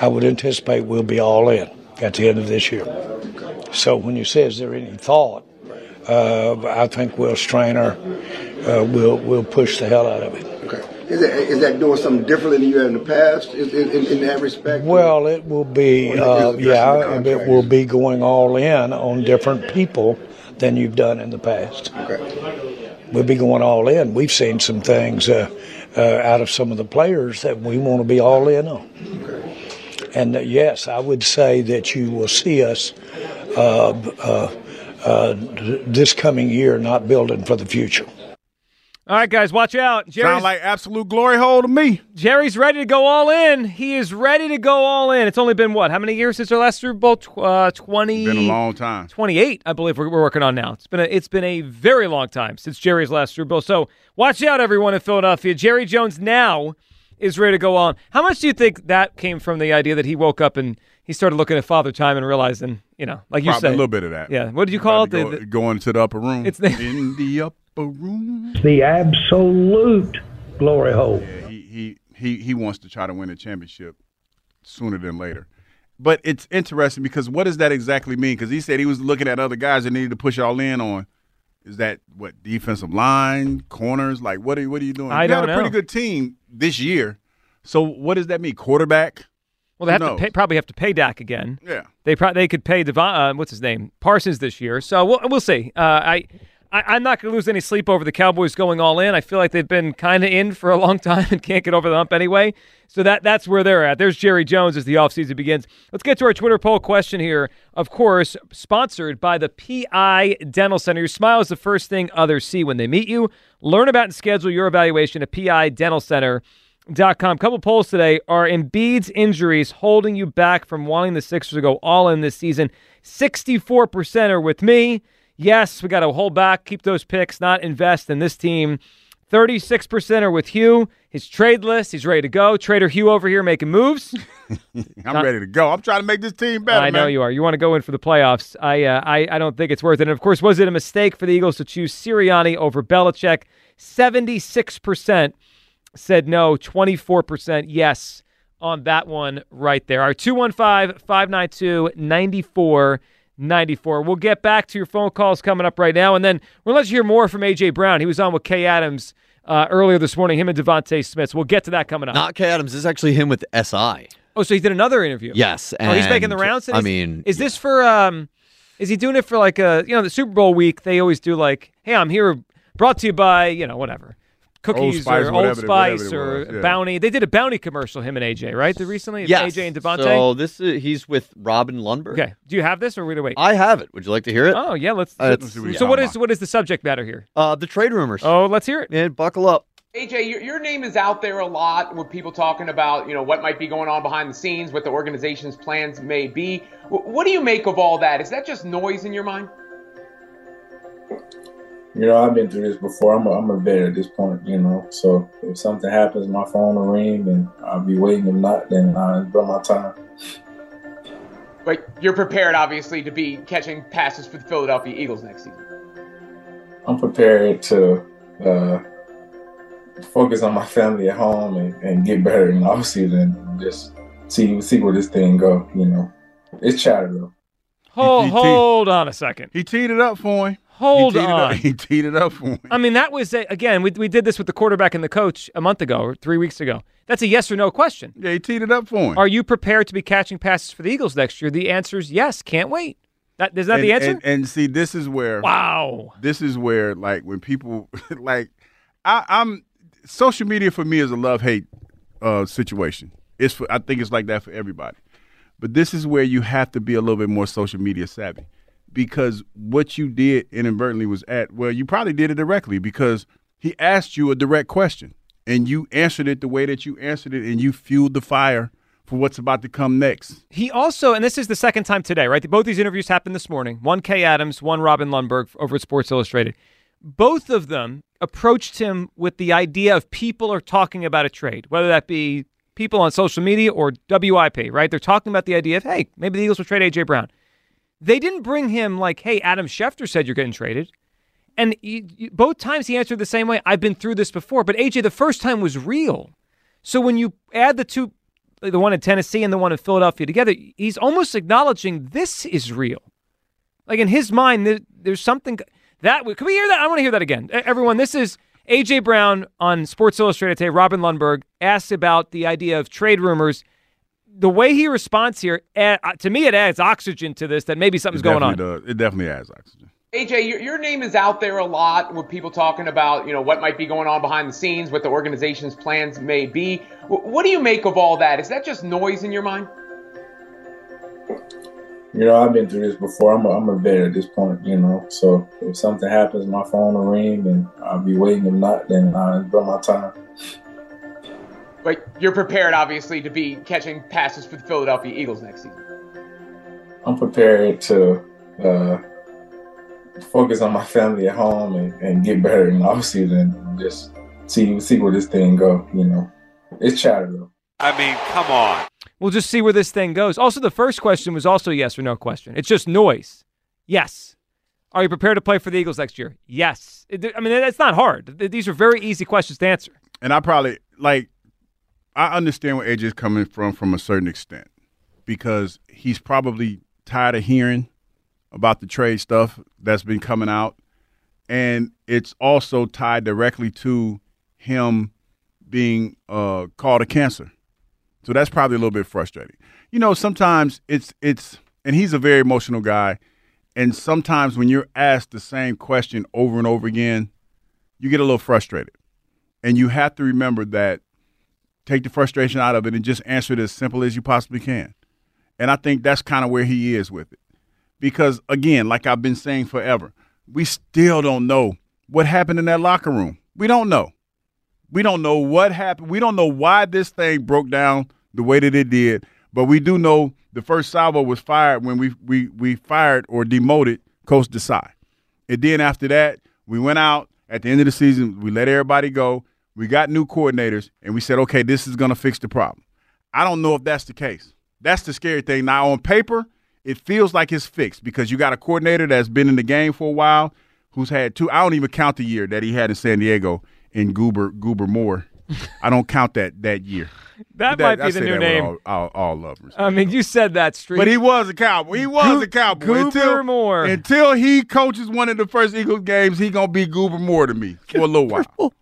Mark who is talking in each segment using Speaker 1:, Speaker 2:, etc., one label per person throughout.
Speaker 1: I would anticipate we'll be all in at the end of this year. So when you say, is there any thought? Uh, I think Will Strainer uh, will will push the hell out of it.
Speaker 2: Okay. Is that, is that doing something differently than you have in the past in, in, in that respect?
Speaker 1: Well, it will be, uh, yeah, it will be going all in on different people than you've done in the past.
Speaker 2: Okay.
Speaker 1: We'll be going all in. We've seen some things uh, uh, out of some of the players that we want to be all in on.
Speaker 2: Okay.
Speaker 1: And uh, yes, I would say that you will see us uh, uh, uh, this coming year not building for the future.
Speaker 3: All right, guys, watch out. Jerry's,
Speaker 4: Sound like absolute glory hole to me.
Speaker 3: Jerry's ready to go all in. He is ready to go all in. It's only been what? How many years since our last Super Bowl? Tw- uh, Twenty.
Speaker 4: Been a long time.
Speaker 3: Twenty-eight, I believe we're, we're working on now. It's been a it's been a very long time since Jerry's last Super Bowl. So watch out, everyone in Philadelphia. Jerry Jones now is ready to go on. How much do you think that came from the idea that he woke up and he started looking at Father Time and realizing, you know, like you
Speaker 4: Probably
Speaker 3: said,
Speaker 4: a little bit of that.
Speaker 3: Yeah. What did you call it?
Speaker 4: Go,
Speaker 3: The- the-
Speaker 4: going to the upper room.
Speaker 3: It's the-
Speaker 4: in the upper room.
Speaker 1: The absolute glory hole.
Speaker 4: Yeah, he, he he he wants to try to win a championship sooner than later. But it's interesting because what does that exactly mean? Because he said he was looking at other guys that needed to push all in on. Is that what defensive line, corners? Like what are what are you doing?
Speaker 3: I
Speaker 4: you had a pretty good team this year. So what does that mean? Quarterback?
Speaker 3: well, they have to pay, probably have to pay Dak again.
Speaker 4: Yeah.
Speaker 3: They pro- they could pay Devon, uh, what's his name Parsons this year. So we'll we'll see. Uh, I. I, I'm not going to lose any sleep over the Cowboys going all in. I feel like they've been kind of in for a long time and can't get over the hump anyway. So that that's where they're at. There's Jerry Jones as the offseason begins. Let's get to our Twitter poll question here. Of course, sponsored by the PI Dental Center. Your smile is the first thing others see when they meet you. Learn about and schedule your evaluation at PI Dental Center. Dot com. Couple polls today. Are Embiid's injuries holding you back from wanting the Sixers to go all in this season? 64% are with me. Yes, we got to hold back, keep those picks, not invest in this team. 36% are with Hugh. His trade list, he's ready to go. Trader Hugh over here making moves.
Speaker 4: I'm ready to go. I'm trying to make this team better.
Speaker 3: I know
Speaker 4: man.
Speaker 3: you are. You want to go in for the playoffs. I, uh, I I don't think it's worth it. And of course, was it a mistake for the Eagles to choose Sirianni over Belichick? 76% said no, 24% yes on that one right there. Our 215 592 9494. We'll get back to your phone calls coming up right now. And then we'll let you hear more from A.J. Brown. He was on with Kay Adams uh, earlier this morning, him and DeVonta Smith. So we'll get to that coming up.
Speaker 5: Not Kay Adams. This is actually him with SI.
Speaker 3: oh, so he did another interview?
Speaker 5: Yes.
Speaker 3: Oh, he's making the rounds.
Speaker 5: I mean,
Speaker 3: is this for? Um, is he doing it for like a you know the Super Bowl week? They always do like, hey, I'm here, brought to you by you know whatever cookies
Speaker 4: Spice,
Speaker 3: or Old
Speaker 4: whatever it- whatever
Speaker 3: Spice or
Speaker 4: yeah.
Speaker 3: Bounty. They did a Bounty commercial, him and AJ, right? The recently,
Speaker 5: yes.
Speaker 3: AJ and DeVonta.
Speaker 5: So this is he's with Robin Lundberg.
Speaker 3: okay, do you have this or we to wait?
Speaker 5: I have it. Would you like to hear it?
Speaker 3: oh yeah, let's.
Speaker 5: Uh,
Speaker 3: let's
Speaker 4: see what
Speaker 3: so what
Speaker 4: talking
Speaker 3: is what is the subject matter here?
Speaker 5: Uh, the trade rumors.
Speaker 3: Oh, let's hear it.
Speaker 5: And buckle up.
Speaker 6: AJ, your, your name is out there a lot with people talking about, you know, what might be going on behind the scenes, what the organization's plans may be. W- what do you make of all that? Is that just noise in your mind?
Speaker 7: You know, I've been through this before. I'm a, I'm a vet at this point, you know. So if something happens, my phone will ring and I'll be waiting. If not, then I'll enjoy my time.
Speaker 6: But you're prepared, obviously, to be catching passes for the Philadelphia Eagles next season.
Speaker 7: I'm prepared to uh, focus on my family at home and, and get better in the offseason and just see see where this thing go, you know. It's chatter though.
Speaker 3: Hold,
Speaker 4: he-
Speaker 3: hold on a second.
Speaker 4: He teed it up for him.
Speaker 3: Hold
Speaker 4: he
Speaker 3: on.
Speaker 4: up, he teed it up for him.
Speaker 3: I mean, that was a, again. We we did this with the quarterback and the coach a month ago or three weeks ago. That's a yes or no question.
Speaker 4: yeah, he teed it up for him.
Speaker 3: Are you prepared to be catching passes for the Eagles next year? The answer is yes. Can't wait. That is that
Speaker 4: and,
Speaker 3: the answer?
Speaker 4: And, and see, this is where
Speaker 3: wow.
Speaker 4: this is where like when people like I, I'm social media for me is a love hate uh, situation. It's for, I think it's like that for everybody, but this is where you have to be a little bit more social media savvy because what you did inadvertently was at well you probably did it directly because he asked you a direct question and you answered it the way that you answered it, and you fueled the fire for what's about to come next.
Speaker 3: He also, and this is the second time today, right? Both these interviews happened this morning. One Kay Adams, one Robin Lundberg over at Sports Illustrated. Both of them approached him with the idea of people are talking about a trade, whether that be people on social media or WIP, right? They're talking about the idea of, hey, maybe the Eagles will trade AJ Brown. They didn't bring him like, hey, Adam Schefter said you're getting traded. And both times he answered the same way. I've been through this before, but AJ, the first time was real. So when you add the two the one in Tennessee and the one in Philadelphia together, he's almost acknowledging this is real. Like in his mind, there, there's something that can we hear that? I want to hear that again. Everyone, this is AJ Brown on Sports Illustrated today. Robin Lundberg asked about the idea of trade rumors. The way he responds here, uh, to me, it adds oxygen to this that maybe something's going on.
Speaker 4: Does. It definitely adds oxygen.
Speaker 6: AJ, your, your name is out there a lot with people talking about, you know, what might be going on behind the scenes, what the organization's plans may be. What do you make of all that? Is that just noise in your mind?
Speaker 7: You know, I've been through this before. I'm a, I'm a vet at this point, you know. So if something happens, my phone will ring and I'll be waiting. If not, then I'll enjoy my time.
Speaker 6: But you're prepared, obviously, to be catching passes for the Philadelphia Eagles next season.
Speaker 7: I'm prepared to uh, focus on my family at home and, and get better in the offseason and just see see where this thing go. You know, it's chatter though.
Speaker 8: I mean, come on.
Speaker 3: We'll just see where this thing goes. Also, the first question was also a yes or no question. It's just noise. Yes. Are you prepared to play for the Eagles next year? Yes. I mean, it's not hard. These are very easy questions to answer.
Speaker 4: And I probably like. I understand where AJ is coming from from a certain extent because he's probably tired of hearing about the trade stuff that's been coming out. And it's also tied directly to him being uh, called a cancer. So that's probably a little bit frustrating. You know, sometimes it's it's and he's a very emotional guy. And sometimes when you're asked the same question over and over again, you get a little frustrated. And you have to remember that take the frustration out of it and just answer it as simple as you possibly can. And I think that's kind of where he is with it because again, like I've been saying forever, we still don't know what happened in that locker room. We don't know. We don't know what happened. We don't know why this thing broke down the way that it did, but we do know the first salvo was fired when we we we fired or demoted Coach Desai. And then after that, we went out at the end of the season, we let everybody go. We got new coordinators, and we said, okay, this is going to fix the problem. I don't know if that's the case. That's the scary thing. Now, on paper, it feels like it's fixed because you got a coordinator that's been in the game for a while, who's had two. I don't even count the year that he had in San Diego in Goober Goober Moore. I don't count that that year.
Speaker 3: That, that, might be I the new name.
Speaker 4: All, all, all lovers.
Speaker 3: I mean, you said that street,
Speaker 4: but he was a cowboy. He was Go- a cowboy
Speaker 3: Goober
Speaker 4: until
Speaker 3: Moore.
Speaker 4: Until he coaches one of the first Eagles games, he gonna be Goober Moore to me for a little while.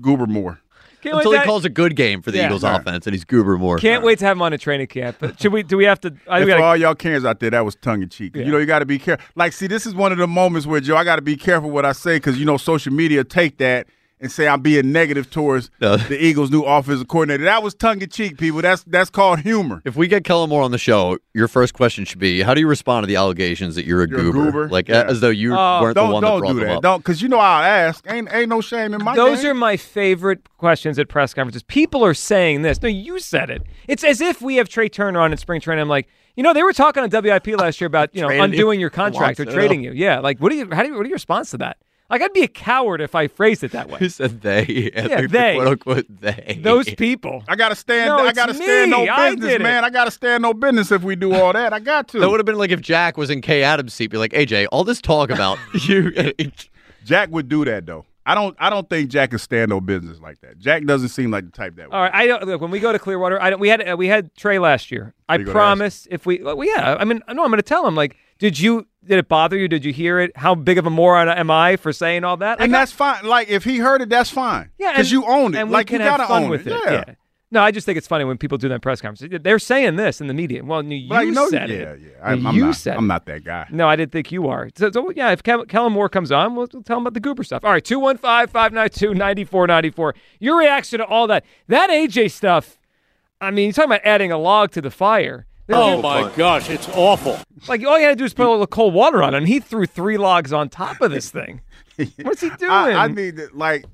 Speaker 4: Goober Moore.
Speaker 5: Can't Until he that, calls a good game for the yeah. Eagles right. offense, and he's Goober Moore.
Speaker 3: Can't wait to have him on a training camp. But should we? Do we have to?
Speaker 4: I
Speaker 3: and
Speaker 4: for gotta, all y'all cans out there, that was tongue in cheek. Yeah. You know, you got to be careful. Like, see, this is one of the moments where Joe, I got to be careful what I say because you know, social media take that and say I'm being negative towards no. the Eagles' new offensive coordinator. That was tongue in cheek, people. That's that's called humor.
Speaker 5: If we get Kellen Moore on the show, your first question should be: How do you respond to the allegations that you're a,
Speaker 4: you're
Speaker 5: goober?
Speaker 4: a goober?
Speaker 5: Like yeah. as though you uh, weren't the one
Speaker 4: don't
Speaker 5: that brought
Speaker 4: do
Speaker 5: them
Speaker 4: that.
Speaker 5: up.
Speaker 4: Don't because you know I'll ask. Ain't ain't no shame in my.
Speaker 3: Those
Speaker 4: game.
Speaker 3: are my favorite questions at press conferences. People are saying this. No, you said it. It's as if we have Trea Turner on in spring training. I'm like. You know, they were talking on WIP last year about you know undoing your contract or trading you. Yeah, like what do you? How do you? What are your response to that? Like I'd be a coward if I phrased it that way.
Speaker 5: Who said they?
Speaker 3: Yeah, they.
Speaker 5: Quote unquote they.
Speaker 3: Those people.
Speaker 4: I gotta stand.
Speaker 3: No,
Speaker 4: I gotta
Speaker 3: me.
Speaker 4: stand no
Speaker 3: I
Speaker 4: business, man. I gotta stand no business if we do all that. I got to.
Speaker 5: That would have been like if Jack was in Kay Adams' seat. Be like, AJ, all this talk about you.
Speaker 4: Jack would do that though. I don't. I don't think Jack can stand no business like that. Jack doesn't seem like the type that.
Speaker 3: All right. I don't look when we go to Clearwater. I don't. We had uh, we had Trea last year. I promise if we. Well, yeah. I mean, no. I'm going to tell him like, did you did it bother you? Did you hear it? How big of a moron am I for saying all that?
Speaker 4: And that's fine. Like if he heard it, that's fine.
Speaker 3: Yeah,
Speaker 4: because you own it.
Speaker 3: And
Speaker 4: like you gotta own
Speaker 3: with
Speaker 4: it.
Speaker 3: it.
Speaker 4: Yeah.
Speaker 3: yeah. No, I just think it's funny when people do that press conference. They're saying this in the media. Well, you,
Speaker 4: But you know,
Speaker 3: said
Speaker 4: yeah,
Speaker 3: it.
Speaker 4: yeah. I'm, I'm
Speaker 3: you
Speaker 4: not,
Speaker 3: said
Speaker 4: I'm not that guy.
Speaker 3: No, I didn't think you are. So, so yeah, if Kel- Kellen Moore comes on, we'll, we'll tell him about the Goober stuff. All right, 215 592 9494. Your reaction to all that. That AJ stuff, I mean, you're talking about adding a log to the fire.
Speaker 8: Oh, my gosh, it's awful.
Speaker 3: Like, all you had to do is put a little cold water on it, and he threw three logs on top of this thing. What's he doing?
Speaker 4: I, I need to, like,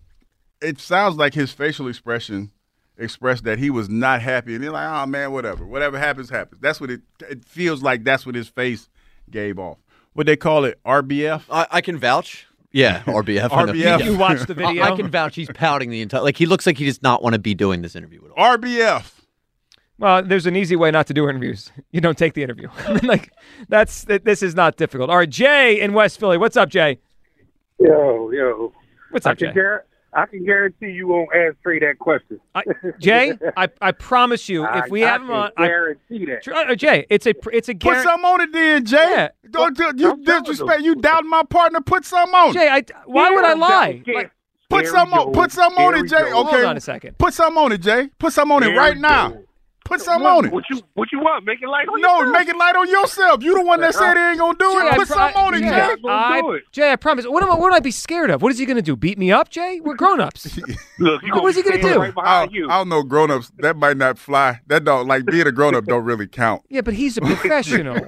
Speaker 4: it sounds like his facial expression expressed that he was not happy, and he's like, "Oh man, whatever, whatever happens, happens." That's what it. It feels like that's what his face gave off. What they call it, RBF.
Speaker 5: I, I can vouch. Yeah, RBF. I know.
Speaker 4: RBF.
Speaker 3: You watched the video.
Speaker 5: I, I can vouch. He's pouting the entire. Like he looks like he does not want to be doing this interview at all.
Speaker 4: RBF.
Speaker 3: Well, there's an easy way not to do interviews. You don't take the interview. like that's this is not difficult. All right, Jay in West Philly. What's up, Jay?
Speaker 9: Yo, yo.
Speaker 3: What's
Speaker 9: I
Speaker 3: up,
Speaker 9: can,
Speaker 3: Jay?
Speaker 9: gar- I can guarantee you won't ask Trea that question.
Speaker 3: I, Jay, I, I promise you,
Speaker 9: I,
Speaker 3: if we
Speaker 9: I
Speaker 3: have him
Speaker 9: can
Speaker 3: on, I,
Speaker 9: guarantee that.
Speaker 3: Uh, Jay, it's a pr- it's a
Speaker 4: Put
Speaker 3: guarantee.
Speaker 4: something on it, then, Jay.
Speaker 3: Yeah.
Speaker 4: Don't do- you
Speaker 9: I'm
Speaker 4: disrespect. You doubt my partner. Put some on it.
Speaker 3: Jay, I, why would I lie? Like,
Speaker 4: Put some on. Put some on it, Jay. Okay.
Speaker 3: Hold on a second.
Speaker 4: Put some on it, Jay. Put some on it right now.
Speaker 9: Joe.
Speaker 4: Put something
Speaker 9: what,
Speaker 4: on it.
Speaker 9: What you what you want? Make it light on
Speaker 4: No,
Speaker 9: yourself.
Speaker 4: make it light on yourself. You the one that said he ain't gonna do
Speaker 3: Jay,
Speaker 4: it.
Speaker 3: I
Speaker 4: Put
Speaker 3: pro-
Speaker 4: something on it,
Speaker 3: Jay,
Speaker 4: Jay.
Speaker 3: I,
Speaker 9: do it.
Speaker 3: Jay, I promise. What am I? What would I be scared of? What is he going to do? Beat me up, Jay? We're grown ups.
Speaker 9: Look,
Speaker 3: What was he gonna do?
Speaker 9: Right
Speaker 4: I,
Speaker 9: you.
Speaker 4: I don't know, grown ups. That might not fly. That don't like being a grown up don't really count.
Speaker 3: yeah, but he's a professional.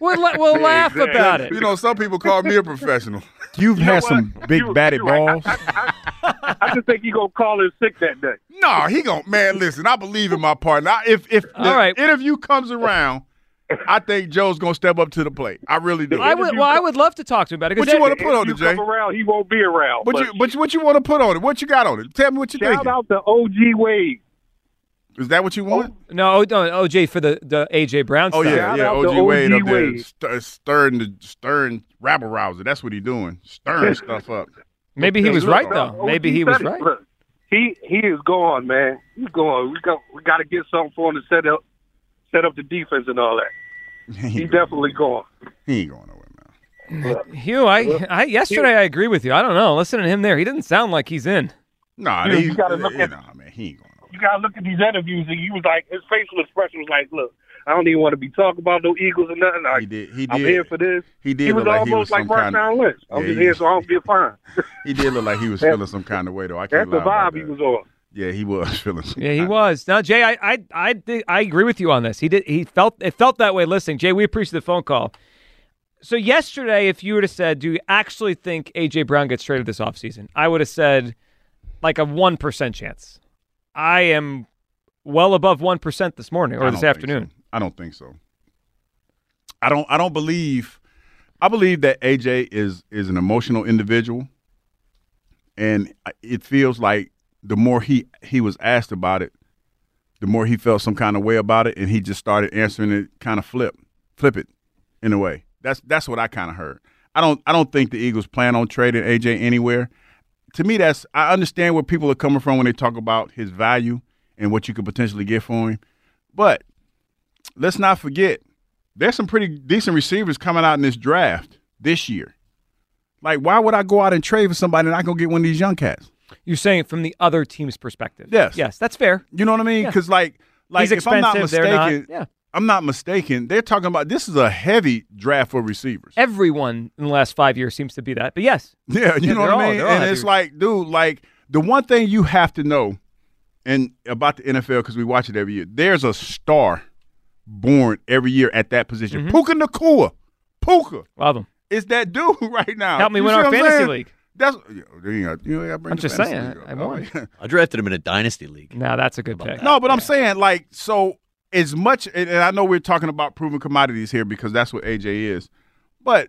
Speaker 3: we'll la- we'll laugh
Speaker 9: exactly.
Speaker 3: about it.
Speaker 4: You know, some people call me a professional. You've
Speaker 9: You
Speaker 4: had some big
Speaker 9: You-
Speaker 4: batted balls.
Speaker 9: I, I, I just think he gonna call in sick that day.
Speaker 4: No, he gon' man. Listen, I believe in my partner. I- If if the
Speaker 3: All right.
Speaker 4: interview comes around, I think Joe's gonna step up to the plate. I really do.
Speaker 3: I would. Well, I would love to talk to him about it.
Speaker 4: What you wanna put on
Speaker 9: If
Speaker 4: it, Jay?
Speaker 9: come around, he won't be around.
Speaker 4: What
Speaker 9: but
Speaker 4: you but what you want to put on it? What you got on it? Tell me what you think.
Speaker 9: shout
Speaker 4: think.
Speaker 9: out to OG Wade.
Speaker 4: Is that what you want?
Speaker 3: Oh, no, no, OJ for the the AJ Brown
Speaker 4: Oh yeah, yeah.
Speaker 9: out
Speaker 4: OG Wade up there
Speaker 9: Wade.
Speaker 4: stirring the stirring rabble rouser. That's what he's doing. Stirring stuff up.
Speaker 3: Maybe he was right
Speaker 9: uh,
Speaker 3: though. Maybe he was right.
Speaker 9: Look, he he is gone, man. He's gone. We got we got to get something for him to set up set up the defense and all that.
Speaker 4: He,
Speaker 9: He
Speaker 4: going-
Speaker 9: definitely gone.
Speaker 4: he ain't going nowhere, man.
Speaker 3: Hugh, I, I yesterday I agree with you. I don't know. Listen to him there. He doesn't sound like he's in.
Speaker 4: Nah,
Speaker 9: Dude,
Speaker 4: he,
Speaker 9: you gotta look
Speaker 4: you
Speaker 9: at-
Speaker 4: know, man, he ain't going nowhere.
Speaker 9: You gotta look at these interviews, and he was like, his facial expression was like, "Look, I don't even want to be talking about no Eagles or nothing. Like,
Speaker 4: He did. He
Speaker 9: I'm here for this."
Speaker 4: He did
Speaker 9: He was
Speaker 4: look like he
Speaker 9: almost
Speaker 4: was
Speaker 9: like
Speaker 4: some kind
Speaker 9: Marshawn Lynch. I'm
Speaker 4: Yeah,
Speaker 9: just
Speaker 4: he-
Speaker 9: here so I don't get fined.
Speaker 4: He did look like he was feeling some kind of way though. I
Speaker 9: That's
Speaker 4: can't
Speaker 9: the
Speaker 4: lie about
Speaker 9: vibe he was on.
Speaker 4: Yeah, he was feeling. Some
Speaker 3: Yeah, he
Speaker 4: kind-
Speaker 3: was. Now, Jay, I, I, I, did- I agree with you on this. He did. He felt it felt that way. Listening, Jay, we appreciate the phone call. So yesterday, if you would have said, "Do you actually think AJ Brown gets traded this offseason? I would have said, like a one percent chance. I am well above one percent this morning or this afternoon.
Speaker 4: so. I don't think so. I don't. I don't believe. I believe that AJ is is an emotional individual, and it feels like the more he he was asked about it, the more he felt some kind of way about it, and he just started answering it kind of flip, flip it, in a way. That's that's what I kind of heard. I don't I don't think the Eagles plan on trading AJ anywhere. To me, that's I understand where people are coming from when they talk about his value and what you could potentially get for him, but let's not forget there's some pretty decent receivers coming out in this draft this year. Like, why would I go out and trade for somebody and I go get one of these young cats?
Speaker 3: You're saying it from the other team's perspective.
Speaker 4: Yes.
Speaker 3: Yes, that's fair.
Speaker 4: You know what I mean?
Speaker 3: Yeah.
Speaker 4: Because like, like
Speaker 3: He's
Speaker 4: if I'm not
Speaker 3: they're not-
Speaker 4: mistaken,
Speaker 3: yeah.
Speaker 4: I'm not mistaken. They're talking about this is a heavy draft for receivers.
Speaker 3: Everyone in the last five years seems to be that. But yes,
Speaker 4: Yeah, you
Speaker 3: Yeah,
Speaker 4: know what I mean.
Speaker 3: all
Speaker 4: and it's like, dude, like the one thing you have to know, and about the NFL because we watch it every year. There's a star born every year at that position.
Speaker 3: Mhm.
Speaker 4: Puka Nacua, Puka
Speaker 3: love him.
Speaker 4: is that dude right now.
Speaker 3: Help me
Speaker 4: You
Speaker 3: win our
Speaker 4: I'm
Speaker 3: fantasy
Speaker 4: saying?
Speaker 3: league.
Speaker 4: That's you know, you got- you gotta bring
Speaker 3: I'm just saying. I- I won.
Speaker 4: Oh, yeah.
Speaker 5: I drafted him in a dynasty league.
Speaker 3: Now that's a good pick.
Speaker 4: No, but I'm saying like so as much, and, and I know we're talking about proven commodities here because that's what AJ is, but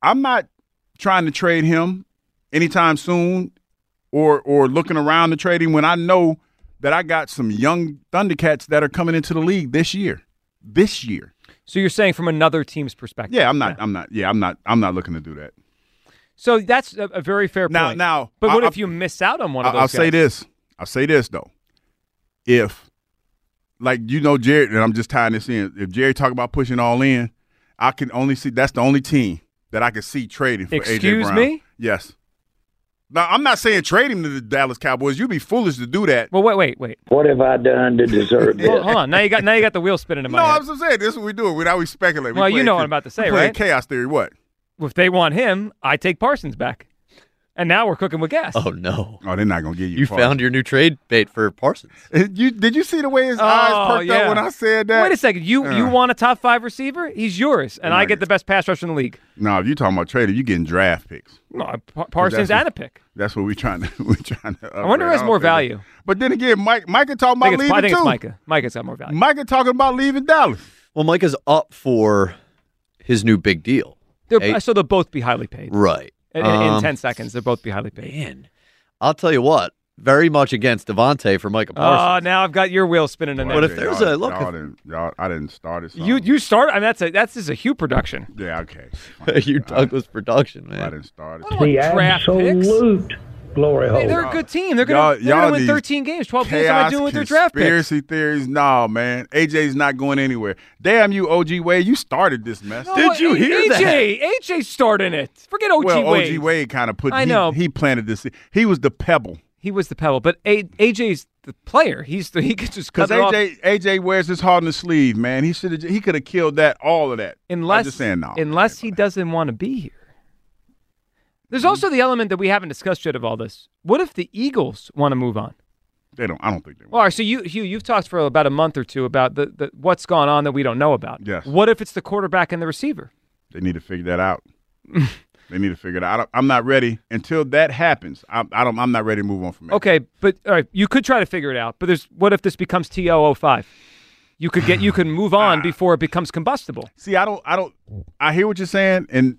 Speaker 4: I'm not trying to trade him anytime soon, or or looking around to trade him when I know that I got some young Thundercats that are coming into the league this year. This year,
Speaker 3: So you're saying from another team's perspective.
Speaker 4: yeah, I'm not, I'm not, yeah, I'm not, I'm not looking to do that.
Speaker 3: So that's a, a very fair
Speaker 4: Now-
Speaker 3: point.
Speaker 4: now,
Speaker 3: but what
Speaker 4: I-
Speaker 3: if you miss out on one of those?
Speaker 4: I'll say this. I'll say this though. If like you know Jerry, and I'm just tying this in. If Jerry talk about pushing all in, I can only see that's the only team that I can see trading for AJ
Speaker 3: Excuse
Speaker 4: Brown.
Speaker 3: me?
Speaker 4: Yes. Now I'm not saying trade him to the Dallas Cowboys. You'd be foolish to do that.
Speaker 3: Well, wait, wait, wait.
Speaker 10: What have I done to deserve this?
Speaker 3: Hold, hold on. Now you got now you got the wheel spinning in my
Speaker 4: No,
Speaker 3: head.
Speaker 4: I'm just saying this is what we do. We now we speculate. We
Speaker 3: Well, you know what I'm about to say,
Speaker 4: we playing
Speaker 3: right?
Speaker 4: Chaos theory. What?
Speaker 3: If they want him, I take Parsons back. And now we're cooking with gas.
Speaker 5: Oh no!
Speaker 4: Oh, they're not gonna get you.
Speaker 5: You
Speaker 4: Parsons.
Speaker 5: found your new trade bait for Parsons.
Speaker 4: You did you see the way his
Speaker 3: Oh,
Speaker 4: eyes perked
Speaker 3: yeah.
Speaker 4: up when I said that?
Speaker 3: Wait a second. You you
Speaker 4: Uh.
Speaker 3: want a top five receiver? He's yours, and I
Speaker 4: my
Speaker 3: get the best pass rusher in the league.
Speaker 4: No, if you talking about trading, you getting draft picks.
Speaker 3: No, Parsons
Speaker 4: that's
Speaker 3: and a pick.
Speaker 4: That's what we're trying to we trying to.
Speaker 3: I wonder who has more
Speaker 4: offense.
Speaker 3: value.
Speaker 4: But then again, Mike Micah talking
Speaker 3: I
Speaker 4: about
Speaker 3: think, it's,
Speaker 4: leaving
Speaker 3: I think
Speaker 4: too.
Speaker 3: it's Micah. Micah's got more value.
Speaker 4: Micah talking about leaving Dallas.
Speaker 5: Well, Micah's up for his new big deal.
Speaker 3: They're, so they'll both be highly paid.
Speaker 5: Right.
Speaker 3: In, in- in
Speaker 5: Um,
Speaker 3: 10 seconds, they'll both be highly paid.
Speaker 5: Man, I'll tell you what. Very much against DeVonta for Micah
Speaker 3: Oh,
Speaker 5: Parsons.
Speaker 3: now I've got your wheel spinning in there.
Speaker 5: What if there's
Speaker 4: y'all,
Speaker 5: a- look,
Speaker 4: Y'all
Speaker 5: if-
Speaker 4: didn't, y'all, I didn't start it.
Speaker 3: You you start. I mean, that's a that's just a Hugh production.
Speaker 4: Yeah, okay.
Speaker 5: you Douglas production, man.
Speaker 4: I didn't start it.
Speaker 10: The
Speaker 3: draft picks.
Speaker 10: Absolute glory
Speaker 3: Hey,
Speaker 10: hole.
Speaker 3: they're a good team. They're gonna
Speaker 4: Y'all-
Speaker 3: they're gonna win 13 games, 12 games. What am I doing with their draft picks?
Speaker 4: conspiracy theories. No, man. AJ's not going anywhere. Damn you, OG Wade. You started this mess.
Speaker 3: No, A- AJ, AJ starting it. Forget OG
Speaker 4: well,
Speaker 3: Wade.
Speaker 4: OG Wade kind of put.
Speaker 3: I
Speaker 4: he-
Speaker 3: know.
Speaker 4: He, planted this. He was the pebble.
Speaker 3: He was the pebble, but A- AJ's the player. He's the, he could just cut
Speaker 4: Because
Speaker 3: it off.
Speaker 4: AJ AJ wears his heart on his sleeve, man. He should have. He could have killed that. All of that.
Speaker 3: Unless
Speaker 4: I'm just saying no.
Speaker 3: unless he doesn't want to be here. There's mm-hmm. also the element that we haven't discussed yet of all this. What if the Eagles want to move on?
Speaker 4: They don't. I don't think they.
Speaker 3: Well, all right, so you, Hugh, you've talked for about a month or two about the, the what's gone on that we don't know about.
Speaker 4: Yes.
Speaker 3: What if it's the quarterback and the receiver?
Speaker 4: They need to figure that out. they need to figure it out. I am not ready until that happens. I, I don't. I'm not ready to move on from it.
Speaker 3: Okay, but all right, you could try to figure it out. But there's what if this becomes TO05? You could get you can move on ah. before it becomes combustible.
Speaker 4: See, I don't. I don't. I hear what you're saying, and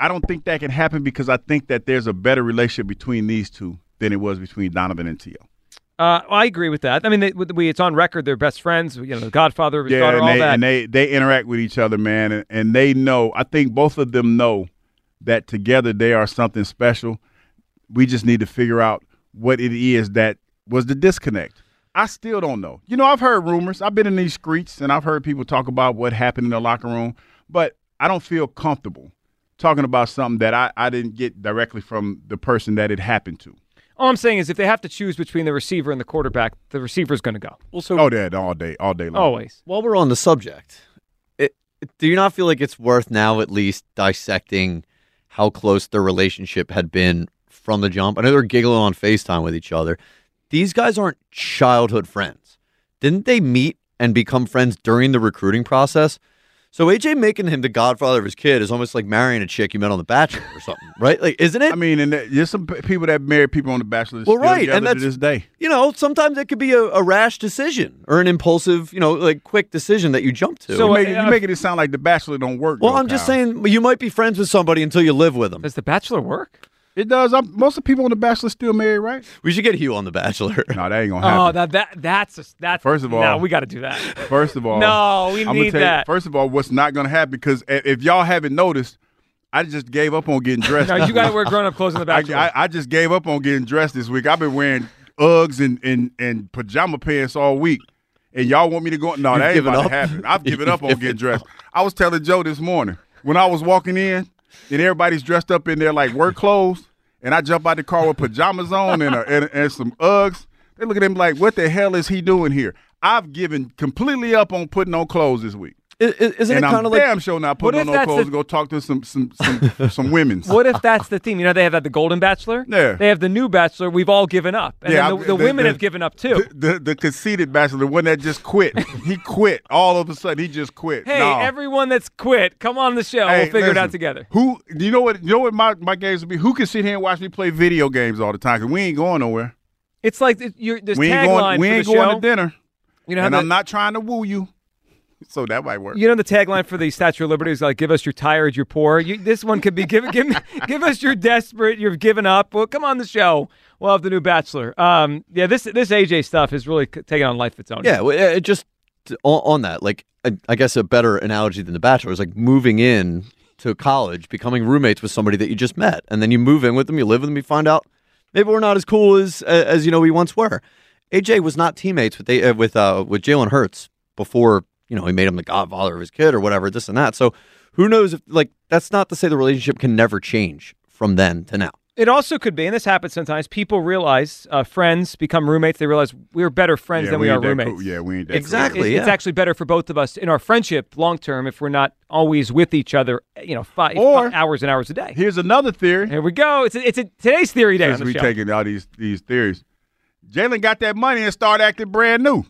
Speaker 4: I don't think that can happen because I think that there's a better relationship between these two than it was between Donovan and Tio.
Speaker 3: Uh, I agree with that. I mean, they, we, it's on record. They're best friends. You know, the Godfather of his
Speaker 4: Yeah,
Speaker 3: daughter,
Speaker 4: and
Speaker 3: all
Speaker 4: they,
Speaker 3: that.
Speaker 4: and they they interact with each other, man, and, and they know. I think both of them know that together they are something special. We just need to figure out what it is that was the disconnect. I still don't know. You know, I've heard rumors. I've been in these streets and I've heard people talk about what happened in the locker room, but I don't feel comfortable talking about something that I, I didn't get directly from the person that it happened to.
Speaker 3: all I'm saying is, if they have to choose between the receiver and the quarterback, the receiver's going to go.
Speaker 5: Also,
Speaker 4: Oh, yeah, all day, all day long.
Speaker 3: Always.
Speaker 5: While we're on the subject, it, do you not feel like it's worth now at least dissecting how close their relationship had been from the jump? I know they're giggling on FaceTime with each other. These guys aren't childhood friends. Didn't they meet and become friends during the recruiting process? So AJ making him the godfather of his kid is almost like marrying a chick you met on The Bachelor or something, right? Like, isn't it?
Speaker 4: I mean, and uh, there's some people that marry people on The Bachelor
Speaker 5: Well, right,
Speaker 4: together
Speaker 5: and
Speaker 4: to
Speaker 5: that's
Speaker 4: this day.
Speaker 5: You know, sometimes it could be a, a rash decision or an impulsive, you know, like quick decision that you jump to.
Speaker 4: So you uh, making, you uh, making it sound like The Bachelor don't work.
Speaker 5: Well,
Speaker 4: though,
Speaker 5: I'm just saying you might be friends with somebody until you live with them.
Speaker 3: Does The Bachelor work?
Speaker 4: It does. I'm, most of the people on The Bachelor still married, right?
Speaker 5: We should get Hugh on The Bachelor.
Speaker 4: No, that ain't gonna
Speaker 3: Oh,
Speaker 4: happen.
Speaker 3: that, that that's a, that's
Speaker 4: First of all-
Speaker 3: no, we got to do that.
Speaker 4: First of all,
Speaker 3: No, we
Speaker 4: I'm
Speaker 3: need
Speaker 4: tell you-
Speaker 3: that.
Speaker 4: first of all, what's not gonna happen because if y'all haven't noticed, I just gave up on getting dressed.
Speaker 3: No, you got to wear grown up clothes in the
Speaker 4: I,
Speaker 3: Bachelor.
Speaker 4: I, I just gave up on getting dressed this week. I've been wearing Uggs and, and, and pajama pants all week. And y'all want me to go? No,
Speaker 5: You've
Speaker 4: that ain't
Speaker 5: given
Speaker 4: about
Speaker 5: up?
Speaker 4: to happen. I've given up on getting dressed. I was telling Joe this morning when I was walking in and everybody's dressed up in their like work clothes, and I jump out the car with pajamas on and, a, and, and some Uggs. They look at him like, what the hell is he doing here? I've given completely up on putting on clothes this week.
Speaker 5: Isn't
Speaker 4: and
Speaker 5: it kind of like
Speaker 4: damn sure not putting on no clothes
Speaker 3: the-
Speaker 4: to go talk to some some some, some women's.
Speaker 3: What if that's the theme? You know, they have that the Golden Bachelor.
Speaker 4: Yeah.
Speaker 3: They have the new Bachelor. We've all given up, and
Speaker 4: Yeah,
Speaker 3: the,
Speaker 4: I-
Speaker 3: the,
Speaker 4: the-
Speaker 3: women have given up too.
Speaker 4: The, the conceited bachelor, the one that just quit. he quit all of a sudden. He just quit.
Speaker 3: hey, everyone that's quit, come on the show.
Speaker 4: Hey,
Speaker 3: we'll figure it out together.
Speaker 4: Who you know what you know what my, my games would be? Who can sit here and watch me play video games all the time? Cause we ain't going nowhere.
Speaker 3: It's like this
Speaker 4: we ain't going. We ain't
Speaker 3: the
Speaker 4: going
Speaker 3: show.
Speaker 4: to dinner.
Speaker 3: You know
Speaker 4: and
Speaker 3: the-
Speaker 4: I'm not trying to woo you, so that might work.
Speaker 3: You know the tagline for the Statue of Liberty is like, "Give us your tired, your poor." You, this one could be give give me, give us your desperate, you've given up. Well, come on the show. We'll have the new Bachelor. Um, yeah, this this AJ stuff is really taking on life of its own.
Speaker 5: Yeah, well, it just on, on that, like I, I guess a better analogy than the Bachelor is like moving in to college, becoming roommates with somebody that you just met, and then you move in with them, you live with them, you find out maybe we're not as cool as as you know we once were. AJ was not teammates with they, uh, with uh, with Jalen Hurts before you know he made him the godfather of his kid or whatever, this and that. So who knows if like that's not to say the relationship can never change from then to now.
Speaker 3: It also could be, and this happens sometimes. People realize uh, friends become roommates. They realize we're better friends
Speaker 4: Yeah,
Speaker 3: than
Speaker 4: we
Speaker 3: we, are roommates.
Speaker 4: cool. Yeah, we ain't that cool.
Speaker 5: Exactly,
Speaker 3: It's, it's
Speaker 5: yeah.
Speaker 3: actually better for both of us in our friendship long term if we're not always with each other. You know, five,
Speaker 4: Or-
Speaker 3: five hours and hours a day.
Speaker 4: Here's another theory.
Speaker 3: Here we go. It's a, it's a, today's theory day on
Speaker 4: As we
Speaker 3: show.
Speaker 4: taking all these these theories. Jalen got that money and started acting brand new.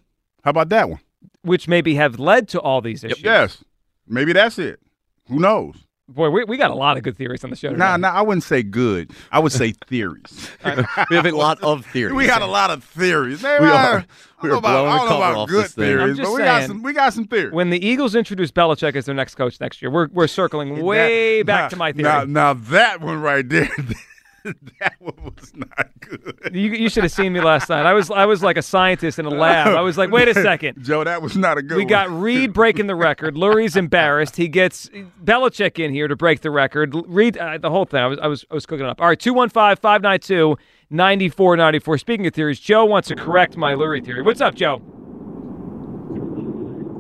Speaker 4: How about that one?
Speaker 3: Which maybe have led to all these issues.
Speaker 4: Yes. Maybe that's it. Who knows?
Speaker 3: Boy, we, we got a lot of good theories on the show. Today.
Speaker 4: Nah, nah, I wouldn't say good. I would say theories.
Speaker 5: we have a lot of theories.
Speaker 4: we got a lot of theories. Man,
Speaker 5: We are- we are
Speaker 4: about,
Speaker 5: blowing
Speaker 4: I
Speaker 5: the
Speaker 4: don't know
Speaker 5: cover
Speaker 4: about
Speaker 5: off
Speaker 4: good
Speaker 5: this thing.
Speaker 4: theories,
Speaker 3: I'm
Speaker 4: but we got
Speaker 3: saying,
Speaker 4: some we got some theories.
Speaker 3: When the Eagles introduce Belichick as their next coach next year, we're we're circling way
Speaker 4: That-
Speaker 3: back
Speaker 4: now-
Speaker 3: to my theory.
Speaker 4: Now, now that one right there, that one was not good.
Speaker 3: You, you should have seen me last night. I was I was like a scientist in a lab. I was like, wait a second.
Speaker 4: Joe, that was not a good
Speaker 3: We
Speaker 4: one.
Speaker 3: got Reid breaking the record. Lurie's embarrassed. He gets Belichick in here to break the record. Reid, uh, the whole thing. I was I was I was cooking it up. All right, 215-592-9494. Speaking of theories, Joe wants to correct my Lurie theory. What's up, Joe?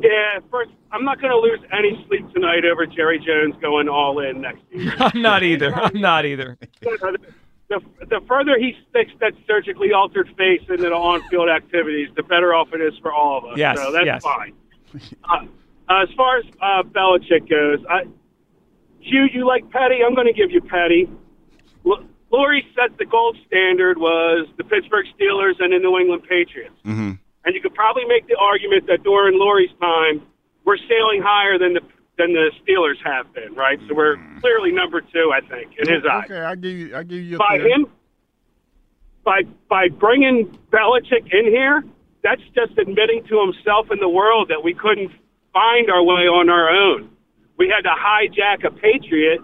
Speaker 11: Yeah, first, I'm not going to lose any sleep tonight over Jerry Jones going all in next year.
Speaker 3: I'm not either. I'm not either.
Speaker 11: the, the, the further he sticks that surgically altered face into the on-field activities, the better off it is for all of us.
Speaker 3: Yes,
Speaker 11: so that's
Speaker 3: yes.
Speaker 11: fine. Uh, as far as uh, Belichick goes, I, Hugh, you like Petty? I'm going to give you Petty. L- Lurie said the gold standard was the Pittsburgh Steelers and the New England Patriots.
Speaker 4: Mm-hmm.
Speaker 11: And you could probably make the argument that during Lurie's time, we're sailing higher than the than the Steelers have been, right? So we're mm-hmm. clearly number two, I think, in his eyes.
Speaker 4: Okay, I give you I give you
Speaker 11: By
Speaker 4: theory.
Speaker 11: him, by by bringing Belichick in here, that's just admitting to himself and the world that we couldn't find our way on our own. We had to hijack a Patriot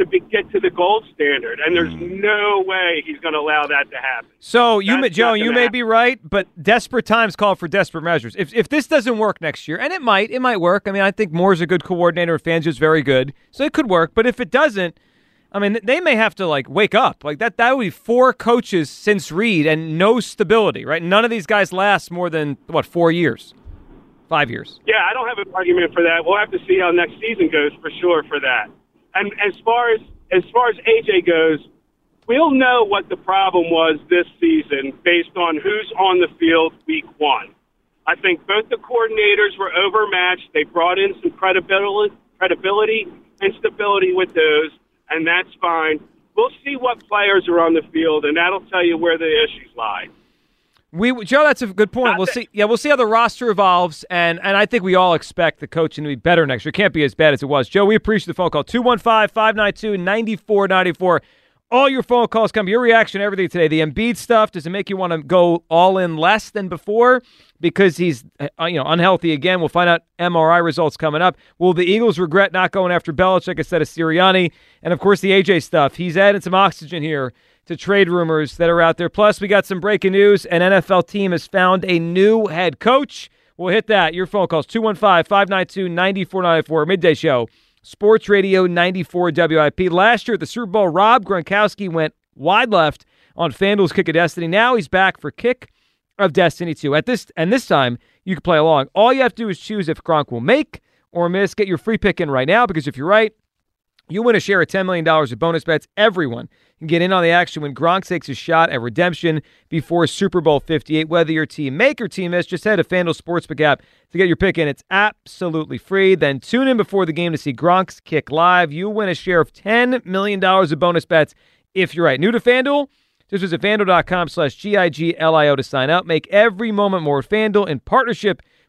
Speaker 11: to be, get to the gold standard, and there's mm. no way he's going to allow that to happen.
Speaker 3: So you, may, Joe, you may
Speaker 11: happen.
Speaker 3: be right, but desperate times call for desperate measures. If if this doesn't work next year, and it might, it might work. I mean, I think Moore's a good coordinator, and Fangio's very good, so it could work. But if it doesn't, I mean, they may have to like wake up. Like that, that would be four coaches since Reid and no stability, right? None of these guys last more than what four years, five years.
Speaker 11: Yeah, I don't have an argument for that. We'll have to see how next season goes for sure for that. And as far as as far as AJ goes, we'll know what the problem was this season based on who's on the field week one. I think both the coordinators were overmatched. They brought in some credibility, credibility and stability with those, and that's fine. We'll see what players are on the field, and that'll tell you where the issues lie.
Speaker 3: We Joe, that's a good point. We'll see. Yeah, we'll see how the roster evolves, and and I think we all expect the coaching to be better next year. It can't be as bad as it was. Joe, we appreciate the phone call. 215-592-9494. All your phone calls come. Your reaction everything today. The Embiid stuff. Does it make you want to go all in less than before because he's uh, you know unhealthy again? We'll find out MRI results coming up. Will the Eagles regret not going after Belichick instead of Sirianni? And of course the AJ stuff. He's adding some oxygen here to trade rumors that are out there. Plus, we got some breaking news. An NFL team has found a new head coach. We'll hit that. Your phone calls 215 592 9494. Midday show. Sports Radio 94 WIP. Last year at the Super Bowl, Rob Gronkowski went wide left on FanDuel's Kick of Destiny. Now he's back for Kick of Destiny 2. At this and this time, you can play along. All you have to do is choose if Gronk will make or miss. Get your free pick in right now because if you're right, you win a share of $10 million of bonus bets. Everyone can get in on the action when Gronk takes a shot at redemption before Super Bowl 58. Whether your team make or team miss, just head to FanDuel Sportsbook app to get your pick in. It's absolutely free. Then tune in before the game to see Gronk's kick live. You win a share of $10 million of bonus bets if you're right. New to FanDuel? Just visit FanDuel.com slash G-I-G-L-I-O to sign up. Make every moment more FanDuel in partnership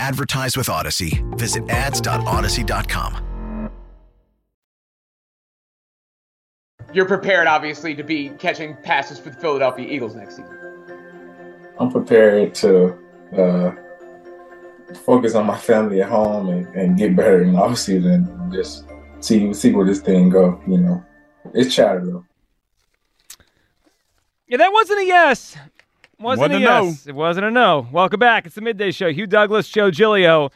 Speaker 12: Advertise with Audacy. Visit ads.audacy.com.
Speaker 6: You're prepared, obviously, to be catching passes for the Philadelphia Eagles next season.
Speaker 7: I'm prepared to uh, focus on my family at home and, and get better in the offseason and just see see where this thing go. You know, it's chatter though.
Speaker 3: Yeah, that wasn't a yes. Wasn't,
Speaker 4: Wasn't
Speaker 3: a
Speaker 4: a no.
Speaker 3: yes. It wasn't a no. Welcome back. It's the midday show. Hugh Douglas, Joe Giglio.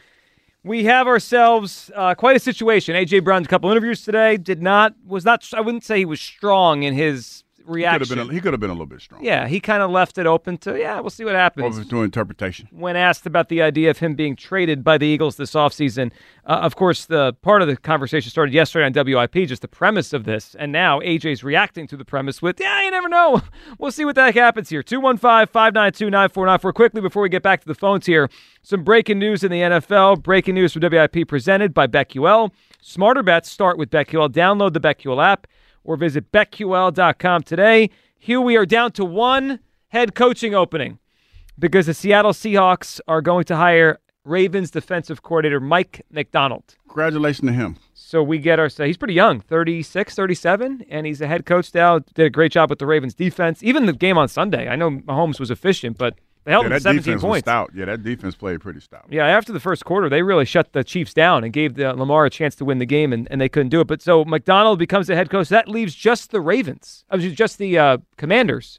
Speaker 3: We have ourselves uh, quite a situation. AJ Brown's a couple interviews today. Did not was not. I wouldn't say he was strong in his
Speaker 4: He could
Speaker 3: reaction.
Speaker 4: have been. A, he could have been a little bit strong.
Speaker 3: yeah, he kind of left it open to yeah. We'll see what happens.
Speaker 4: Over to interpretation.
Speaker 3: when asked about the idea of him being traded by the Eagles this offseason. Uh, of course, the part of the conversation started yesterday on WIP, just the premise of this. And now AJ's reacting to the premise with, yeah, you never know. We'll see what the heck happens here. 215 592 9494. Quickly, before we get back to the phones here, some breaking news in the NFL. Breaking news from WIP presented by BetQL. Smarter bets start with BetQL. Download the BetQL app or visit BetQL.com today. Here we are down to one head coaching opening because the Seattle Seahawks are going to hire Ravens defensive coordinator Mike Macdonald.
Speaker 4: Congratulations to him.
Speaker 3: So we get our he's pretty young, 36, 37, and he's a head coach now. Did a great job with the Ravens defense. Even the game on Sunday. I know Mahomes was efficient, but they held
Speaker 4: yeah,
Speaker 3: to 17
Speaker 4: defense was
Speaker 3: points.
Speaker 4: stout. Yeah, that defense played pretty stout.
Speaker 3: Yeah, after the first quarter, they really shut the Chiefs down and gave the, Lamar a chance to win the game, and, and they couldn't do it. But so Macdonald becomes the head coach. That leaves just the Ravens, I mean, just the uh, Commanders,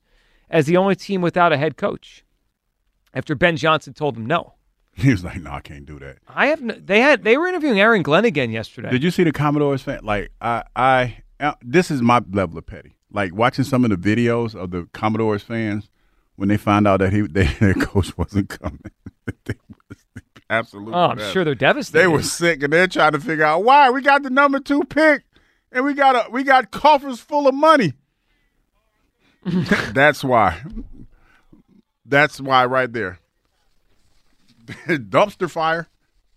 Speaker 3: as the only team without a head coach. After Ben Johnson told them no.
Speaker 4: He was like, "No, I can't do that."
Speaker 3: I have. No, they had. They were interviewing Aaron Glenn again yesterday.
Speaker 4: Did you see the Commodores fan? Like, I, I, uh, this is my level of petty. Like watching some of the videos of the Commodores fans when they found out that he, they, their coach wasn't coming. they was absolutely.
Speaker 3: Oh, I'm sure they're devastated.
Speaker 4: They were sick, and they're trying to figure out why we got the number two pick, and we got a we got coffers full of money. That's why. That's why, right there. Dumpster fire.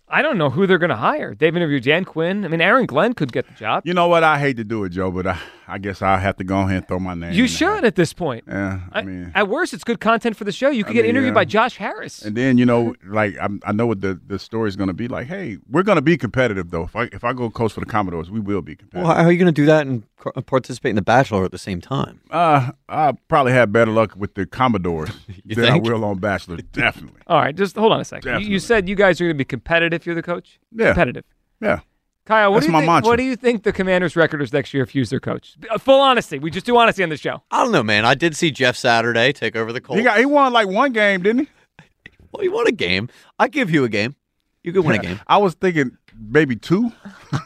Speaker 3: I don't know who they're going to hire. They've interviewed Dan Quinn. I mean, Aaron Glenn could get the job.
Speaker 4: You know what? I hate to do it, Joe, but I, I guess I'll have to go ahead and throw my name.
Speaker 3: You
Speaker 4: in
Speaker 3: should at this point.
Speaker 4: Yeah, I,
Speaker 3: I-
Speaker 4: mean,
Speaker 3: At worst, it's good content for the show. You could
Speaker 4: I
Speaker 3: get
Speaker 4: mean,
Speaker 3: interviewed
Speaker 4: yeah.
Speaker 3: by Josh Harris.
Speaker 4: and then you know, like I'm, I know what the the story's going to be. Like, hey, we're going to be competitive though. If I if I go coach for the Commodores, we will be competitive.
Speaker 5: Well, how are you going to do that and participate in the Bachelor at the same time?
Speaker 4: Uh, I probably have better luck with the Commodores
Speaker 5: You
Speaker 4: than
Speaker 5: think?
Speaker 4: I will on Bachelor. Definitely.
Speaker 3: All right, just hold on a second. You, you said you guys are going to be competitive. You're the coach.
Speaker 4: Yeah.
Speaker 3: Competitive.
Speaker 4: Yeah.
Speaker 3: Kyle, what
Speaker 4: That's
Speaker 3: do you
Speaker 4: my
Speaker 3: think?
Speaker 4: mantra.
Speaker 3: What do you think the Commanders' record is next year if you use their coach? Uh, Full honesty. We just do honesty on the show.
Speaker 5: I don't know, man. I did see Jeff Saturday take over the Colts.
Speaker 4: He got he won like one game, didn't he?
Speaker 5: well, he won a game. I give you a game. You could win a game.
Speaker 4: I was thinking maybe two,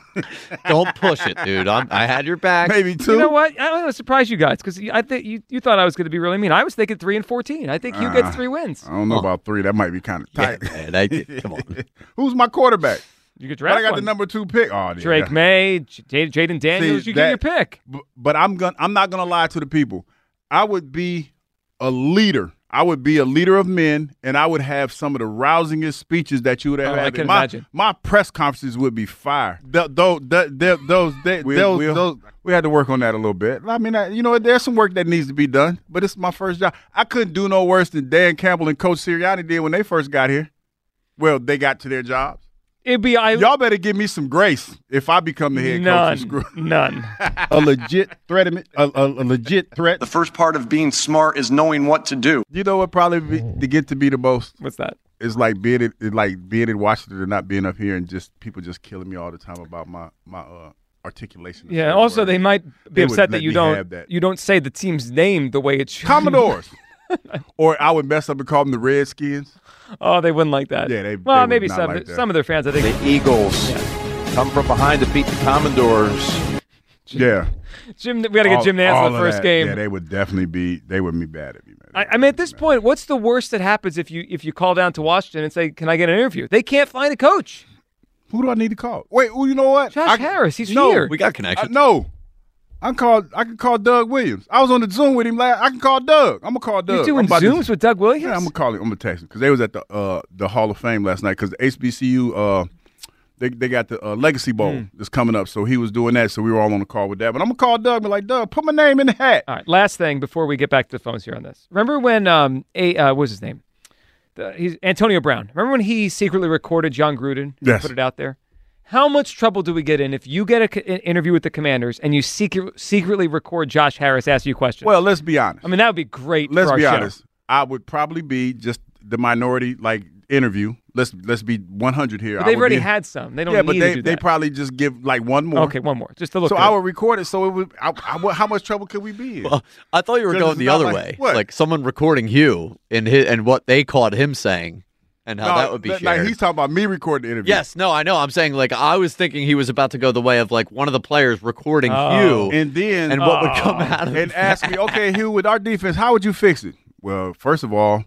Speaker 5: Don't push it, dude. I'm, I had your back.
Speaker 4: maybe two.
Speaker 3: You know what? I'm going to surprise you guys because I think you, you thought I was going to be really mean. I was thinking three and fourteen. I think you
Speaker 4: Uh,
Speaker 3: get three wins.
Speaker 4: I don't know about three. That might be kind of
Speaker 5: Yeah,
Speaker 4: tight.
Speaker 5: man, I, come on.
Speaker 4: Who's my quarterback?
Speaker 3: You could
Speaker 4: But I got
Speaker 3: one.
Speaker 4: the number two pick. Oh, yeah.
Speaker 3: Drake Maye, J- Jayden Daniels.
Speaker 4: See,
Speaker 3: you get your pick.
Speaker 4: B- But I'm going I'm not gonna lie to the people. I would be a leader. I would be a leader of men, and I would have some of the rousingest speeches that you would have
Speaker 3: Oh, I can
Speaker 4: my,
Speaker 3: imagine.
Speaker 4: My press conferences would be fire. Th- Those, those, those,
Speaker 5: We-
Speaker 4: those,
Speaker 5: we'll-
Speaker 4: those- we had to work on that a little bit. I mean, I, you know, there's some work that needs to be done, but it's my first job. I couldn't do no worse than Dan Campbell and Coach Sirianni did when they first got here. Well, they got to their jobs.
Speaker 3: It'd be I
Speaker 4: Y'all better give me some grace if I become the head
Speaker 3: none,
Speaker 4: coach. of Screw-
Speaker 3: none.
Speaker 4: a legit threat, a, a, a legit threat.
Speaker 13: The first part of being smart is knowing what to do.
Speaker 4: You know what probably be, to get to be the most
Speaker 3: What's that?
Speaker 4: is like being in, like being in Washington and not being up here and just people just killing me all the time about my my uh, articulation.
Speaker 3: Yeah. Also,
Speaker 4: words.
Speaker 3: they might be
Speaker 4: They
Speaker 3: upset that you don't
Speaker 4: that.
Speaker 3: you don't say the team's name the way it should.
Speaker 4: Commodores, or I would mess up and call them the Redskins.
Speaker 3: Oh, they wouldn't like that.
Speaker 4: Yeah, they-
Speaker 3: well,
Speaker 4: they would
Speaker 3: maybe
Speaker 4: not
Speaker 3: some
Speaker 4: like that.
Speaker 3: some of their fans. I think
Speaker 14: The Eagles come from behind to beat the Commodores.
Speaker 4: Yeah,
Speaker 3: Jim. We got to get Jim Nantz
Speaker 4: all
Speaker 3: in the first
Speaker 4: that.
Speaker 3: game.
Speaker 4: Yeah, they would definitely be. They would be bad at me.
Speaker 3: I, I mean, at this point, what's the worst that happens if you if you call down to Washington and say, "Can I get an interview?" They can't find a coach.
Speaker 4: Who do I need to call? Wait, well, you know what?
Speaker 3: Josh
Speaker 4: I-
Speaker 3: Harris, he's
Speaker 4: no,
Speaker 3: here.
Speaker 5: We got
Speaker 4: I,
Speaker 5: connections.
Speaker 4: no, I called. I can call Doug Williams. I was on the Zoom with him last. I can call Doug. I'm gonna call Doug.
Speaker 3: You're doing
Speaker 4: I'm about to-
Speaker 3: zooms with Doug Williams.
Speaker 4: Yeah, I'm gonna call him. I'm gonna text him because they was at the uh the Hall of Fame last night because the HBCU uh they they got the uh, Legacy Bowl
Speaker 3: Hmm.
Speaker 4: that's coming up, so he was doing that. So we were all on the call with that. But I'm gonna call Doug. Be like, Doug, put my name in the hat.
Speaker 3: All right. Last thing before we get back to the phones here on this. Remember when um a uh, what was his name? The, he's Antonio Brown. Remember when he secretly recorded Jon Gruden? and
Speaker 4: Yes.
Speaker 3: Put it out there. How much trouble do we get in if you get a an interview with the Commanders and you secret, secretly record Josh Harris asking you questions?
Speaker 4: Well, let's be honest.
Speaker 3: I mean that would be great.
Speaker 4: Let's
Speaker 3: for our
Speaker 4: be
Speaker 3: show.
Speaker 4: honest. I would probably be just the minority like interview. Let's let's be 100 here.
Speaker 3: But they've already
Speaker 4: be-
Speaker 3: had some. They don't
Speaker 4: yeah,
Speaker 3: need
Speaker 4: but
Speaker 3: to
Speaker 4: they
Speaker 3: do
Speaker 4: they
Speaker 3: that.
Speaker 4: probably just give like one more.
Speaker 3: Okay, one more, just to look
Speaker 4: So
Speaker 3: good.
Speaker 4: I would record it. So it would. I, I, what- how much trouble could we be in?
Speaker 5: Well, I thought you were going the other
Speaker 4: like-
Speaker 5: way,
Speaker 4: what?
Speaker 5: like someone recording you and his, and what they caught him saying, and how
Speaker 4: No,
Speaker 5: that would be
Speaker 4: like,
Speaker 5: shared.
Speaker 4: he's talking about me recording the interview.
Speaker 5: Yes, no, I know. I'm saying like I was thinking he was about to go the way of like one of the players recording
Speaker 4: Oh.
Speaker 5: you,
Speaker 4: and then
Speaker 5: and what would come out of it.
Speaker 4: and ask me, okay, Hugh, with our defense, how would you fix it? Well, first of all,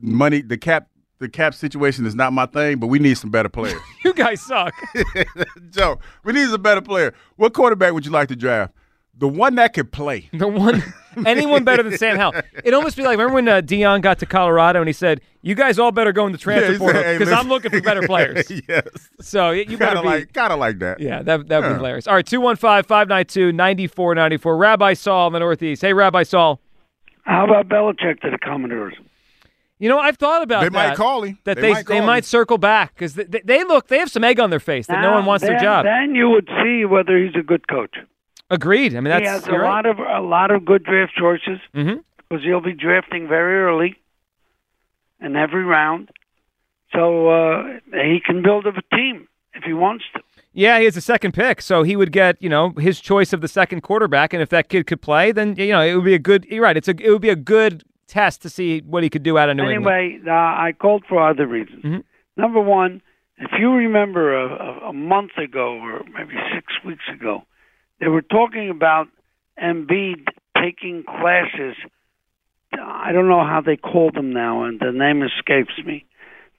Speaker 4: money, the cap, the cap situation is not my thing, but we need some better players.
Speaker 3: you guys suck.
Speaker 4: Joe, we need a better player. What quarterback would you like to draft? The one that could play.
Speaker 3: The one, anyone better than Sam Howell. It almost be like remember when uh, Deion got to Colorado and he said, "You guys all better go in the transfer
Speaker 4: Yeah,
Speaker 3: portal
Speaker 4: said, "Hey,
Speaker 3: because I'm looking for better players."
Speaker 4: yes.
Speaker 3: So y- you better
Speaker 4: Kind of
Speaker 3: be.
Speaker 4: like, kind of like that.
Speaker 3: yeah, that that would
Speaker 4: Yeah.
Speaker 3: be hilarious. All right, 215-592-9494. Rabbi Saul in the Northeast. Hey, Rabbi Saul.
Speaker 10: How about Belichick to the Commodores?
Speaker 3: You know, I've thought about
Speaker 4: They
Speaker 3: that.
Speaker 4: might call him.
Speaker 3: That
Speaker 4: They
Speaker 3: they
Speaker 4: might
Speaker 3: they
Speaker 4: call
Speaker 3: might circle back because they, they look they have some egg on their face that no one wants their job.
Speaker 10: Then you would see whether he's a good coach.
Speaker 3: Agreed. I mean, that's
Speaker 10: he has a
Speaker 3: right.
Speaker 10: lot of a lot of good draft choices
Speaker 3: Mhm.
Speaker 10: because he'll be drafting very early in every round, so uh, he can build up a team if he wants to.
Speaker 3: Yeah, he has a second pick, so he would get you know his choice of the second quarterback, and if that kid could play, then you know it would be a good. You're right. It's a it would be a good test to see what he could do out of New England.
Speaker 10: anyway, uh, I called for other reasons.
Speaker 3: Mm-hmm.
Speaker 10: Number one, if you remember a, a, a month ago or maybe six weeks ago, they were talking about Embiid taking classes. I don't know how they call them now, and the name escapes me.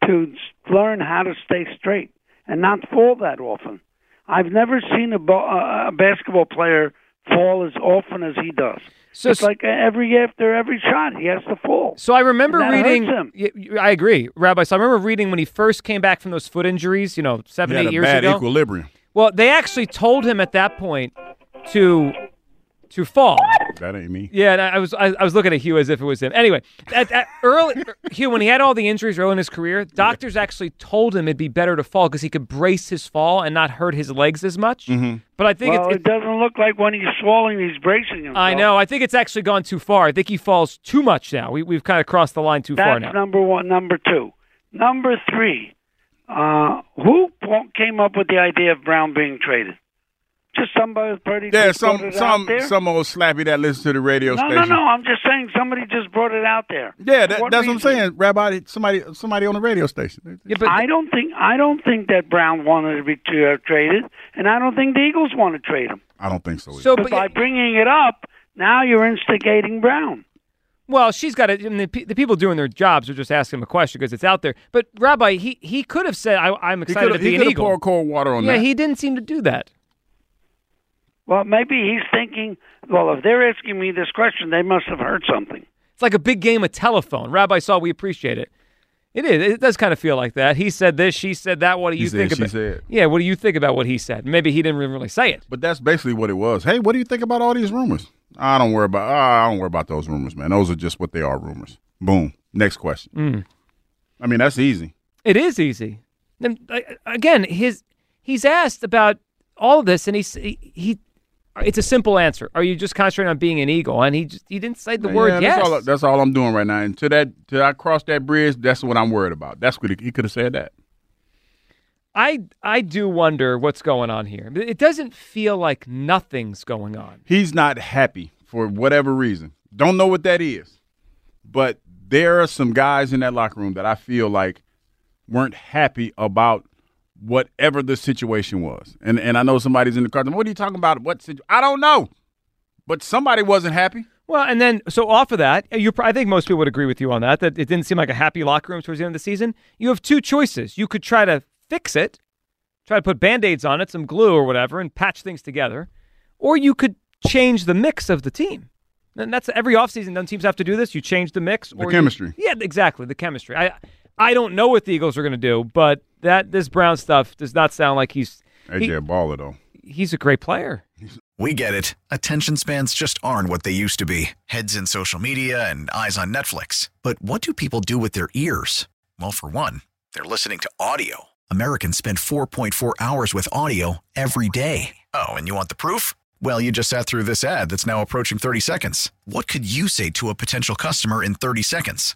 Speaker 10: To learn how to stay straight and not fall that often. I've never seen a, bo- a a basketball player fall as often as he does.
Speaker 3: So
Speaker 10: it's like uh, every after every shot, he has to fall.
Speaker 3: So I remember
Speaker 10: And that
Speaker 3: reading.
Speaker 10: hurts him.
Speaker 3: y- y- I agree, Rabbi. So I remember reading when he first came back from those foot injuries. You know, seven
Speaker 4: He had
Speaker 3: eight
Speaker 4: a
Speaker 3: years
Speaker 4: bad
Speaker 3: ago.
Speaker 4: equilibrium.
Speaker 3: Well, they actually told him at that point to to fall.
Speaker 4: That ain't me.
Speaker 3: Yeah, and I was I, I was looking at Hugh as if it was him. Anyway, at, at early Hugh when he had all the injuries early in his career, doctors actually told him it'd be better to fall because he could brace his fall and not hurt his legs as much.
Speaker 4: Mm-hmm.
Speaker 3: But I think
Speaker 10: well,
Speaker 3: it's,
Speaker 10: it doesn't look like when he's falling, he's bracing himself.
Speaker 3: I know. I think it's actually gone too far. I think he falls too much now. We, we've kind of crossed the line too far now.
Speaker 10: number one. Number two. Number three. Uh, who came up with the idea of Brown being traded? Just somebody pretty.
Speaker 4: Yeah,
Speaker 10: just
Speaker 4: some
Speaker 10: brought it
Speaker 4: some
Speaker 10: out there?
Speaker 4: some old slappy that listens to the radio
Speaker 10: No,
Speaker 4: station.
Speaker 10: no, no. no. I'm just saying somebody just brought it out there.
Speaker 4: Yeah, that,
Speaker 10: What
Speaker 4: that's what I'm saying, Rabbi. Somebody somebody on the radio station.
Speaker 3: Yeah, but
Speaker 10: I don't think I don't think that Brown wanted to be uh, traded, and I don't think the Eagles want to trade him.
Speaker 4: I don't think so. Either.
Speaker 3: So,
Speaker 10: But
Speaker 3: but
Speaker 10: by bringing it up, now you're instigating Brown.
Speaker 3: Well, she's got it. And the, the people doing their jobs are just asking him a question because it's out there. But Rabbi, he he could have said, I, "I'm excited
Speaker 4: could
Speaker 3: to be
Speaker 4: he
Speaker 3: an
Speaker 4: could have
Speaker 3: Eagle."
Speaker 4: poured cold water on
Speaker 3: yeah,
Speaker 4: that.
Speaker 3: he didn't seem to do that.
Speaker 10: Well, maybe he's thinking, well, if they're asking me this question, they must have heard something.
Speaker 3: It's like a big game of telephone. Rabbi saw we appreciate it. It is. It does kind of feel like that. He said this. She said that. What do
Speaker 4: He
Speaker 3: you
Speaker 4: said,
Speaker 3: think
Speaker 4: she
Speaker 3: about?
Speaker 4: said.
Speaker 3: Yeah. What do you think about what he said? Maybe he didn't really say it.
Speaker 4: But that's basically what it was. Hey, what do you think about all these rumors? I don't worry about. I don't worry about those rumors, man. Those are just what they are, rumors. Boom. Next question.
Speaker 3: Mm.
Speaker 4: I mean, that's easy.
Speaker 3: It is easy. And uh, again, his he's asked about all of this, and he's he, he. It's a simple answer. Are you just concentrating on being an eagle? And he just he didn't say the word
Speaker 4: yeah,
Speaker 3: yes.
Speaker 4: That's all, that's all I'm doing right now. And to that, till I cross that bridge, that's what I'm worried about. That's what he, he could have said that.
Speaker 3: I I do wonder what's going on here. It doesn't feel like nothing's going on.
Speaker 4: He's not happy for whatever reason. Don't know what that is. But there are some guys in that locker room that I feel like weren't happy about whatever the situation was. And and I know somebody's in the car. What are you talking about? What situ-? I don't know. But somebody wasn't happy.
Speaker 3: Well, and then so off of that, you I think most people would agree with you on that. That it didn't seem like a happy locker room towards the end of the season. You have two choices. You could try to fix it, try to put band-aids on it, some glue or whatever, and patch things together, or you could change the mix of the team. And that's every offseason. Don't teams have to do this? You change the mix,
Speaker 4: The
Speaker 3: or you-
Speaker 4: chemistry.
Speaker 3: yeah, exactly the chemistry. I I don't know what the Eagles are going to do, but that this Brown stuff does not sound like he's
Speaker 4: AJ
Speaker 3: he-
Speaker 4: baller though.
Speaker 3: he's a great player.
Speaker 12: We get it. Attention spans just aren't what they used to be heads in social media and eyes on Netflix. But what do people do with their ears? Well, for one, they're listening to audio. Americans spend 4.4 hours with audio every day. Oh, and you want the proof? Well, you just sat through this ad that's now approaching 30 seconds. What could you say to a potential customer in 30 seconds?